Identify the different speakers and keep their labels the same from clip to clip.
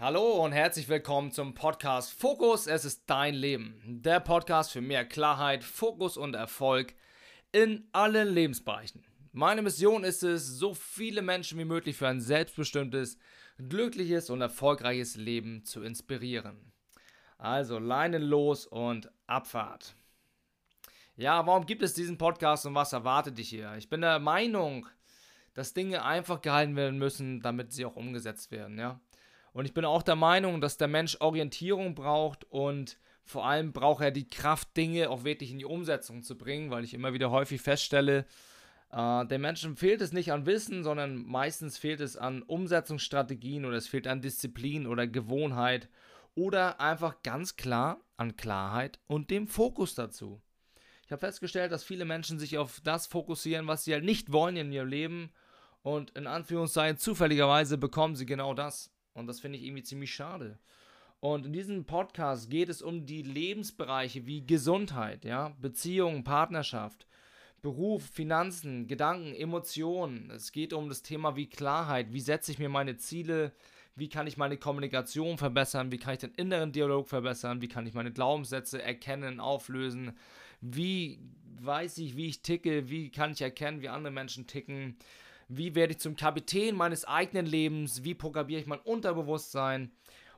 Speaker 1: Hallo und herzlich willkommen zum Podcast Fokus, es ist dein Leben. Der Podcast für mehr Klarheit, Fokus und Erfolg in allen Lebensbereichen. Meine Mission ist es, so viele Menschen wie möglich für ein selbstbestimmtes, glückliches und erfolgreiches Leben zu inspirieren. Also Leinen los und Abfahrt. Ja, warum gibt es diesen Podcast und was erwartet dich hier? Ich bin der Meinung, dass Dinge einfach gehalten werden müssen, damit sie auch umgesetzt werden, ja. Und ich bin auch der Meinung, dass der Mensch Orientierung braucht und vor allem braucht er die Kraft, Dinge auch wirklich in die Umsetzung zu bringen, weil ich immer wieder häufig feststelle, äh, den Menschen fehlt es nicht an Wissen, sondern meistens fehlt es an Umsetzungsstrategien oder es fehlt an Disziplin oder Gewohnheit oder einfach ganz klar an Klarheit und dem Fokus dazu. Ich habe festgestellt, dass viele Menschen sich auf das fokussieren, was sie halt nicht wollen in ihrem Leben und in Anführungszeichen zufälligerweise bekommen sie genau das. Und das finde ich irgendwie ziemlich schade. Und in diesem Podcast geht es um die Lebensbereiche wie Gesundheit, ja, Beziehungen, Partnerschaft, Beruf, Finanzen, Gedanken, Emotionen. Es geht um das Thema wie Klarheit, wie setze ich mir meine Ziele, wie kann ich meine Kommunikation verbessern, wie kann ich den inneren Dialog verbessern, wie kann ich meine Glaubenssätze erkennen, auflösen, wie weiß ich, wie ich ticke, wie kann ich erkennen, wie andere Menschen ticken, wie werde ich zum Kapitän meines eigenen Lebens, wie programmiere ich mein Unterbewusstsein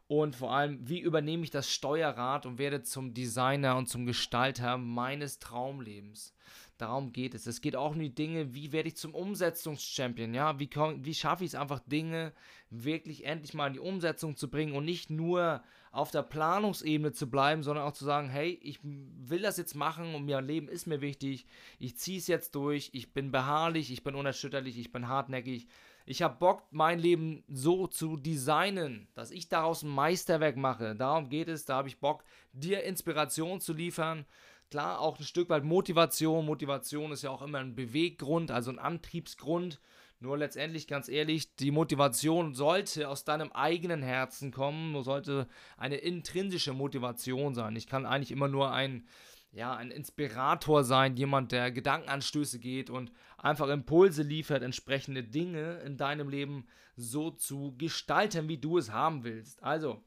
Speaker 1: und vor allem, wie übernehme ich das Steuerrad und werde zum Designer und zum Gestalter meines Traumlebens. Darum geht es. Es geht auch um die Dinge, wie werde ich zum Umsetzungschampion, ja, wie, wie schaffe ich es einfach, Dinge wirklich endlich mal in die Umsetzung zu bringen und nicht nur auf der Planungsebene zu bleiben, sondern auch zu sagen, hey, ich will das jetzt machen und mein Leben ist mir wichtig, ich ziehe es jetzt durch, ich bin beharrlich, ich bin unerschütterlich, ich bin hartnäckig. Ich habe Bock, mein Leben so zu designen, dass ich daraus ein Meisterwerk mache. Darum geht es, da habe ich Bock, dir Inspiration zu liefern. Klar, auch ein Stück weit Motivation. Motivation ist ja auch immer ein Beweggrund, also ein Antriebsgrund. Nur letztendlich, ganz ehrlich, die Motivation sollte aus deinem eigenen Herzen kommen, sollte eine intrinsische Motivation sein. Ich kann eigentlich immer nur ein, ja, ein Inspirator sein, jemand, der Gedankenanstöße geht und einfach Impulse liefert, entsprechende Dinge in deinem Leben so zu gestalten, wie du es haben willst. Also,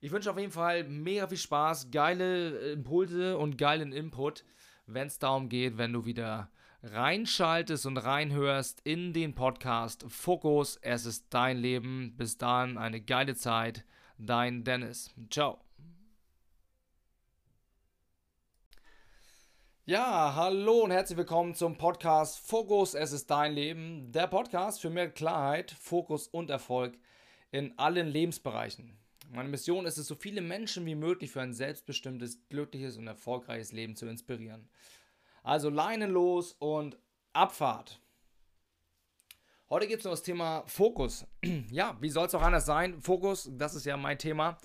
Speaker 1: ich wünsche auf jeden Fall mega viel Spaß, geile Impulse und geilen Input, wenn es darum geht, wenn du wieder reinschaltest und reinhörst in den Podcast Fokus, es ist dein Leben. Bis dahin eine geile Zeit. Dein Dennis. Ciao. Ja, hallo und herzlich willkommen zum Podcast Fokus, es ist dein Leben. Der Podcast für mehr Klarheit, Fokus und Erfolg in allen Lebensbereichen. Meine Mission ist es, so viele Menschen wie möglich für ein selbstbestimmtes, glückliches und erfolgreiches Leben zu inspirieren. Also Leinen los und Abfahrt. Heute geht es um das Thema Fokus. Ja, wie soll es auch anders sein? Fokus, das ist ja mein Thema.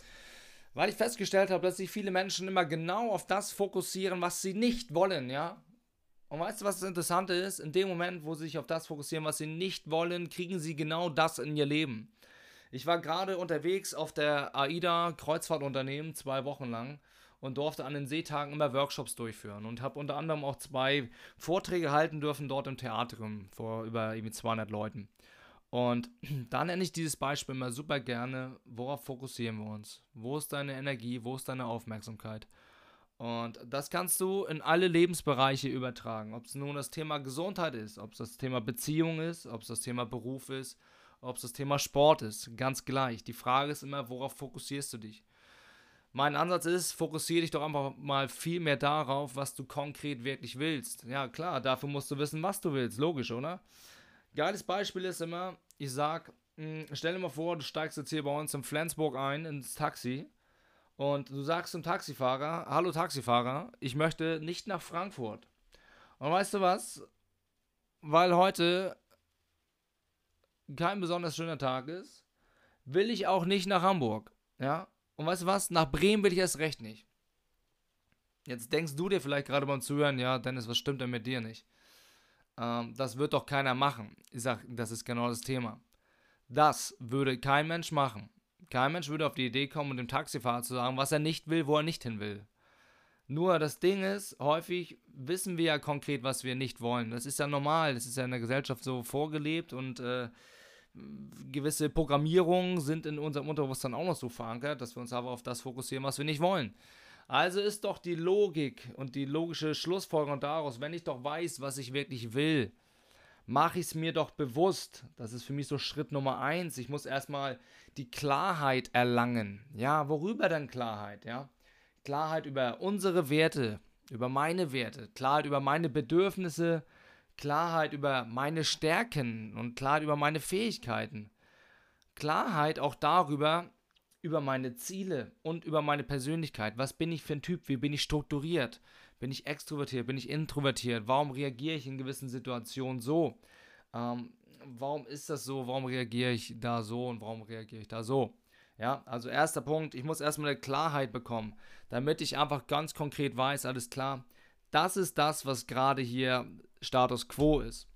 Speaker 1: Weil ich festgestellt habe, dass sich viele Menschen immer genau auf das fokussieren, was sie nicht wollen, ja. Und weißt du, was das Interessante ist? In dem Moment, wo sie sich auf das fokussieren, was sie nicht wollen, kriegen sie genau das in ihr Leben. Ich war gerade unterwegs auf der AIDA Kreuzfahrtunternehmen zwei Wochen lang und durfte an den Seetagen immer Workshops durchführen und habe unter anderem auch zwei Vorträge halten dürfen dort im Theatrium vor über irgendwie 200 Leuten. Und da nenne ich dieses Beispiel immer super gerne, worauf fokussieren wir uns? Wo ist deine Energie? Wo ist deine Aufmerksamkeit? Und das kannst du in alle Lebensbereiche übertragen. Ob es nun das Thema Gesundheit ist, ob es das Thema Beziehung ist, ob es das Thema Beruf ist, ob es das Thema Sport ist. Ganz gleich. Die Frage ist immer, worauf fokussierst du dich? Mein Ansatz ist, fokussiere dich doch einfach mal viel mehr darauf, was du konkret wirklich willst. Ja, klar, dafür musst du wissen, was du willst. Logisch, oder? Geiles Beispiel ist immer, ich sag, hm, stell dir mal vor, du steigst jetzt hier bei uns in Flensburg ein, ins Taxi. Und du sagst zum Taxifahrer, hallo Taxifahrer, ich möchte nicht nach Frankfurt. Und weißt du was? Weil heute kein besonders schöner Tag ist, will ich auch nicht nach Hamburg. Ja, und weißt du was? Nach Bremen will ich erst recht nicht. Jetzt denkst du dir vielleicht gerade beim Zuhören, ja, Dennis, was stimmt denn mit dir nicht? Ähm, das wird doch keiner machen. Ich sag, das ist genau das Thema. Das würde kein Mensch machen. Kein Mensch würde auf die Idee kommen, um dem Taxifahrer zu sagen, was er nicht will, wo er nicht hin will. Nur das Ding ist, häufig wissen wir ja konkret, was wir nicht wollen. Das ist ja normal, das ist ja in der Gesellschaft so vorgelebt und äh, gewisse Programmierungen sind in unserem Unterbewusstsein auch noch so verankert, dass wir uns aber auf das fokussieren, was wir nicht wollen. Also ist doch die Logik und die logische Schlussfolgerung daraus, wenn ich doch weiß, was ich wirklich will, mache ich es mir doch bewusst. Das ist für mich so Schritt Nummer eins. Ich muss erstmal die Klarheit erlangen. Ja, worüber denn Klarheit? Ja, Klarheit über unsere Werte, über meine Werte, Klarheit über meine Bedürfnisse, Klarheit über meine Stärken und Klarheit über meine Fähigkeiten. Klarheit auch darüber, über meine Ziele und über meine Persönlichkeit. Was bin ich für ein Typ? Wie bin ich strukturiert? Bin ich extrovertiert? Bin ich introvertiert? Warum reagiere ich in gewissen Situationen so? Ähm, warum ist das so? Warum reagiere ich da so und warum reagiere ich da so? Ja, also erster Punkt, ich muss erstmal eine Klarheit bekommen, damit ich einfach ganz konkret weiß, alles klar, das ist das, was gerade hier Status quo ist.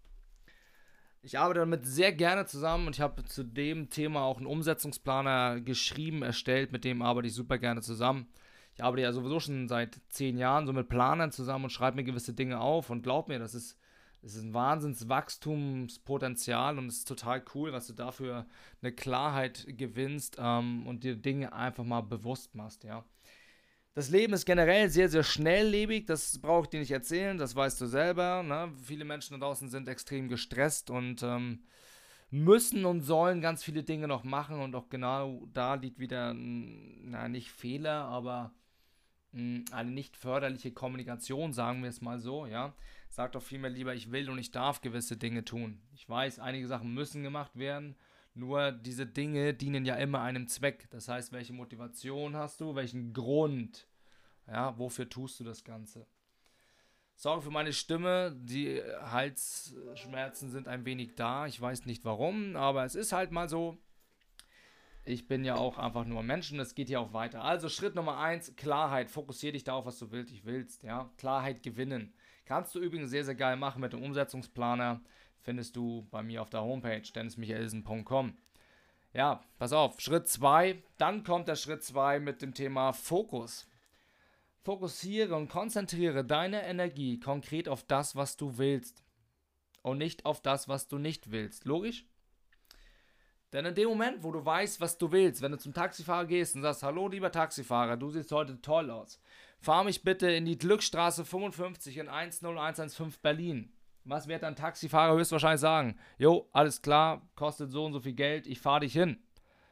Speaker 1: Ich arbeite damit sehr gerne zusammen und ich habe zu dem Thema auch einen Umsetzungsplaner geschrieben, erstellt, mit dem arbeite ich super gerne zusammen. Ich arbeite ja sowieso schon seit zehn Jahren so mit Planern zusammen und schreibe mir gewisse Dinge auf und glaub mir, das ist, das ist ein Wahnsinnswachstumspotenzial und es ist total cool, was du dafür eine Klarheit gewinnst ähm, und dir Dinge einfach mal bewusst machst, ja. Das Leben ist generell sehr, sehr schnelllebig, das brauche ich dir nicht erzählen, das weißt du selber. Ne? Viele Menschen da draußen sind extrem gestresst und ähm, müssen und sollen ganz viele Dinge noch machen und auch genau da liegt wieder, na nicht Fehler, aber mh, eine nicht förderliche Kommunikation, sagen wir es mal so, ja. Sagt doch vielmehr lieber, ich will und ich darf gewisse Dinge tun. Ich weiß, einige Sachen müssen gemacht werden nur diese Dinge dienen ja immer einem Zweck. Das heißt, welche Motivation hast du, welchen Grund? Ja, wofür tust du das Ganze? Sorge für meine Stimme. Die Halsschmerzen sind ein wenig da. Ich weiß nicht warum, aber es ist halt mal so. Ich bin ja auch einfach nur ein Mensch und es geht ja auch weiter. Also Schritt Nummer eins, Klarheit. Fokussiere dich darauf, was du willst. willst. Ja? Klarheit gewinnen. Kannst du übrigens sehr, sehr geil machen mit dem Umsetzungsplaner findest du bei mir auf der Homepage dennismichelsen.com. Ja, pass auf, Schritt 2, dann kommt der Schritt 2 mit dem Thema Fokus. Fokussiere und konzentriere deine Energie konkret auf das, was du willst und nicht auf das, was du nicht willst. Logisch? Denn in dem Moment, wo du weißt, was du willst, wenn du zum Taxifahrer gehst und sagst, hallo lieber Taxifahrer, du siehst heute toll aus, fahr mich bitte in die Glückstraße 55 in 10115 Berlin. Was wird ein Taxifahrer höchstwahrscheinlich sagen? Jo, alles klar, kostet so und so viel Geld, ich fahre dich hin.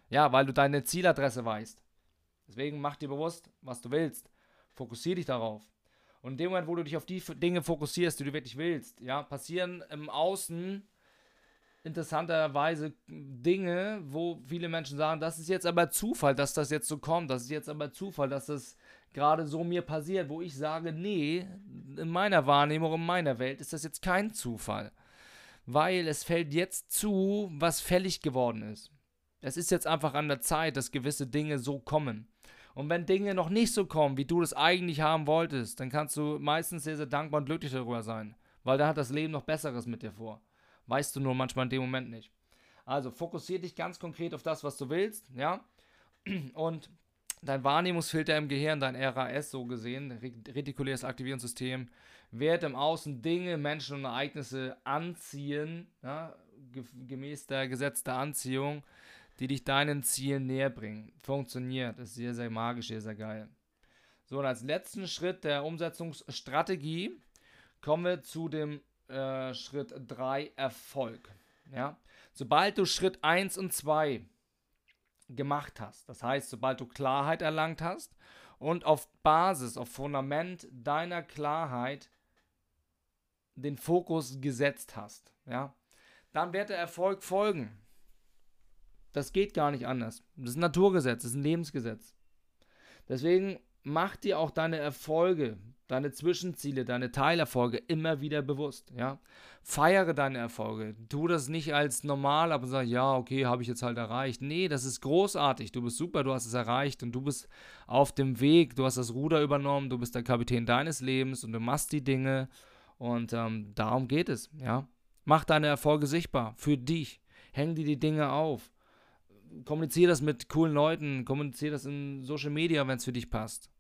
Speaker 1: Ja, weil du deine Zieladresse weißt. Deswegen mach dir bewusst, was du willst. Fokussier dich darauf. Und in dem Moment, wo du dich auf die Dinge fokussierst, die du wirklich willst, ja, passieren im Außen interessanterweise Dinge, wo viele Menschen sagen, das ist jetzt aber Zufall, dass das jetzt so kommt, das ist jetzt aber Zufall, dass das gerade so mir passiert, wo ich sage, nee, in meiner Wahrnehmung, in meiner Welt ist das jetzt kein Zufall. Weil es fällt jetzt zu, was fällig geworden ist. Es ist jetzt einfach an der Zeit, dass gewisse Dinge so kommen. Und wenn Dinge noch nicht so kommen, wie du das eigentlich haben wolltest, dann kannst du meistens sehr, sehr dankbar und glücklich darüber sein. Weil da hat das Leben noch Besseres mit dir vor. Weißt du nur manchmal in dem Moment nicht. Also fokussiere dich ganz konkret auf das, was du willst, ja. Und dein Wahrnehmungsfilter im Gehirn, dein RAS so gesehen, retikuläres Aktivierungssystem, wird im Außen Dinge, Menschen und Ereignisse anziehen, ja, gemäß der Gesetz der Anziehung, die dich deinen Zielen näher bringen. Funktioniert, ist sehr, sehr magisch, sehr, sehr geil. So, und als letzten Schritt der Umsetzungsstrategie kommen wir zu dem äh, Schritt 3, Erfolg. Ja? Sobald du Schritt 1 und 2 gemacht hast. Das heißt, sobald du Klarheit erlangt hast und auf Basis, auf Fundament deiner Klarheit den Fokus gesetzt hast, ja, dann wird der Erfolg folgen. Das geht gar nicht anders. Das ist ein Naturgesetz, das ist ein Lebensgesetz. Deswegen mach dir auch deine Erfolge, deine Zwischenziele, deine Teilerfolge immer wieder bewusst, ja. Feiere deine Erfolge. Tu das nicht als normal, aber sag, ja, okay, habe ich jetzt halt erreicht. Nee, das ist großartig. Du bist super, du hast es erreicht und du bist auf dem Weg, du hast das Ruder übernommen, du bist der Kapitän deines Lebens und du machst die Dinge und ähm, darum geht es, ja. Mach deine Erfolge sichtbar für dich. Häng dir die Dinge auf. Kommuniziere das mit coolen Leuten, kommuniziere das in Social Media, wenn es für dich passt.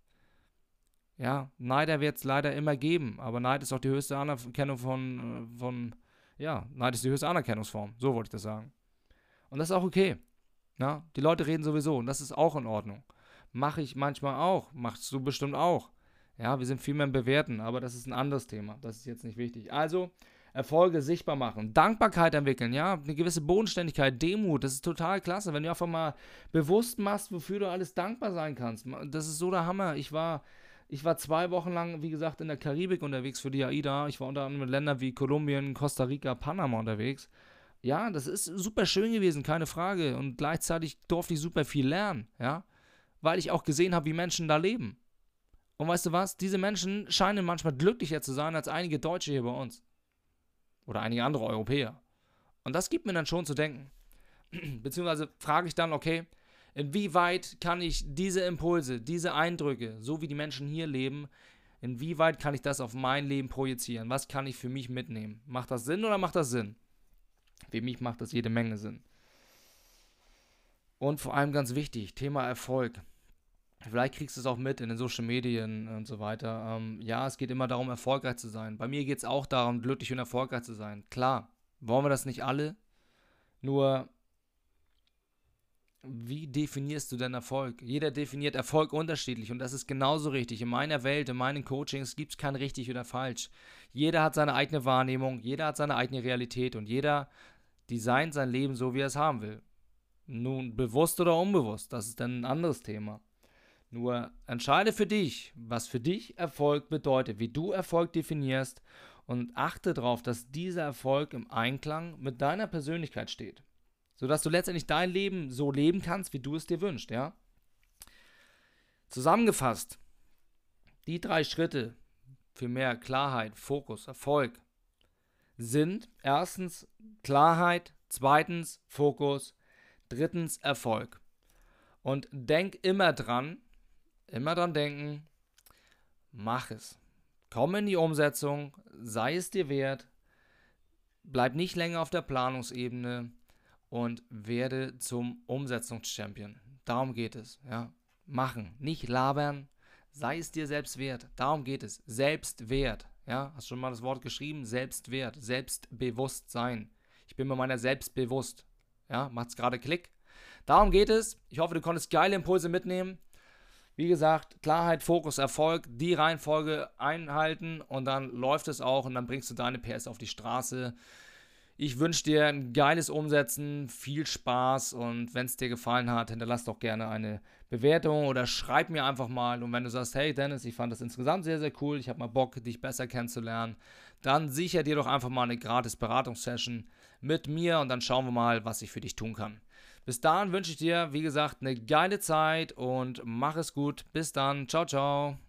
Speaker 1: Ja, Neider wird es leider immer geben, aber Neid ist auch die höchste Anerkennung von, äh, von, ja, Neid ist die höchste Anerkennungsform, so wollte ich das sagen. Und das ist auch okay. Ja? Die Leute reden sowieso und das ist auch in Ordnung. Mache ich manchmal auch, machst du bestimmt auch. Ja, wir sind viel mehr im Bewerten, aber das ist ein anderes Thema. Das ist jetzt nicht wichtig. Also, Erfolge sichtbar machen, Dankbarkeit entwickeln, ja, eine gewisse Bodenständigkeit, Demut, das ist total klasse, wenn du einfach mal bewusst machst, wofür du alles dankbar sein kannst. Das ist so der Hammer. Ich war, ich war zwei Wochen lang, wie gesagt, in der Karibik unterwegs für die AIDA. Ich war unter anderem in Ländern wie Kolumbien, Costa Rica, Panama unterwegs. Ja, das ist super schön gewesen, keine Frage. Und gleichzeitig durfte ich super viel lernen, ja, weil ich auch gesehen habe, wie Menschen da leben. Und weißt du was? Diese Menschen scheinen manchmal glücklicher zu sein als einige Deutsche hier bei uns. Oder einige andere Europäer. Und das gibt mir dann schon zu denken. Beziehungsweise frage ich dann, okay, inwieweit kann ich diese Impulse, diese Eindrücke, so wie die Menschen hier leben, inwieweit kann ich das auf mein Leben projizieren? Was kann ich für mich mitnehmen? Macht das Sinn oder macht das Sinn? Für mich macht das jede Menge Sinn. Und vor allem ganz wichtig, Thema Erfolg. Vielleicht kriegst du es auch mit in den Social Medien und so weiter. Ähm, ja, es geht immer darum, erfolgreich zu sein. Bei mir geht es auch darum, glücklich und erfolgreich zu sein. Klar, wollen wir das nicht alle? Nur, wie definierst du denn Erfolg? Jeder definiert Erfolg unterschiedlich und das ist genauso richtig. In meiner Welt, in meinen Coachings gibt es kein richtig oder falsch. Jeder hat seine eigene Wahrnehmung, jeder hat seine eigene Realität und jeder designt sein Leben so, wie er es haben will. Nun, bewusst oder unbewusst, das ist dann ein anderes Thema. Nur entscheide für dich, was für dich Erfolg bedeutet, wie du Erfolg definierst und achte darauf, dass dieser Erfolg im Einklang mit deiner Persönlichkeit steht. Sodass du letztendlich dein Leben so leben kannst, wie du es dir wünschst, ja? Zusammengefasst, die drei Schritte für mehr Klarheit, Fokus, Erfolg sind erstens Klarheit, zweitens Fokus, drittens Erfolg. Und denk immer dran, immer dran denken, mach es. Komm in die Umsetzung, sei es dir wert, bleib nicht länger auf der Planungsebene und werde zum Umsetzungschampion. Darum geht es, ja. Machen, nicht labern, sei es dir selbst wert. Darum geht es. Selbstwert, ja. Hast schon mal das Wort geschrieben? Selbstwert, Selbstbewusstsein. Ich bin mir meiner selbst bewusst. Ja, macht's gerade Klick. Darum geht es. Ich hoffe, du konntest geile Impulse mitnehmen. Wie gesagt, Klarheit, Fokus, Erfolg, die Reihenfolge einhalten und dann läuft es auch und dann bringst du deine PS auf die Straße. Ich wünsche dir ein geiles Umsetzen, viel Spaß und wenn es dir gefallen hat, hinterlass doch gerne eine Bewertung oder schreib mir einfach mal. Und wenn du sagst, hey Dennis, ich fand das insgesamt sehr, sehr cool, ich habe mal Bock, dich besser kennenzulernen, dann sicher dir doch einfach mal eine gratis Beratungssession mit mir und dann schauen wir mal, was ich für dich tun kann. Bis dahin wünsche ich dir, wie gesagt, eine geile Zeit und mach es gut. Bis dann. Ciao, ciao.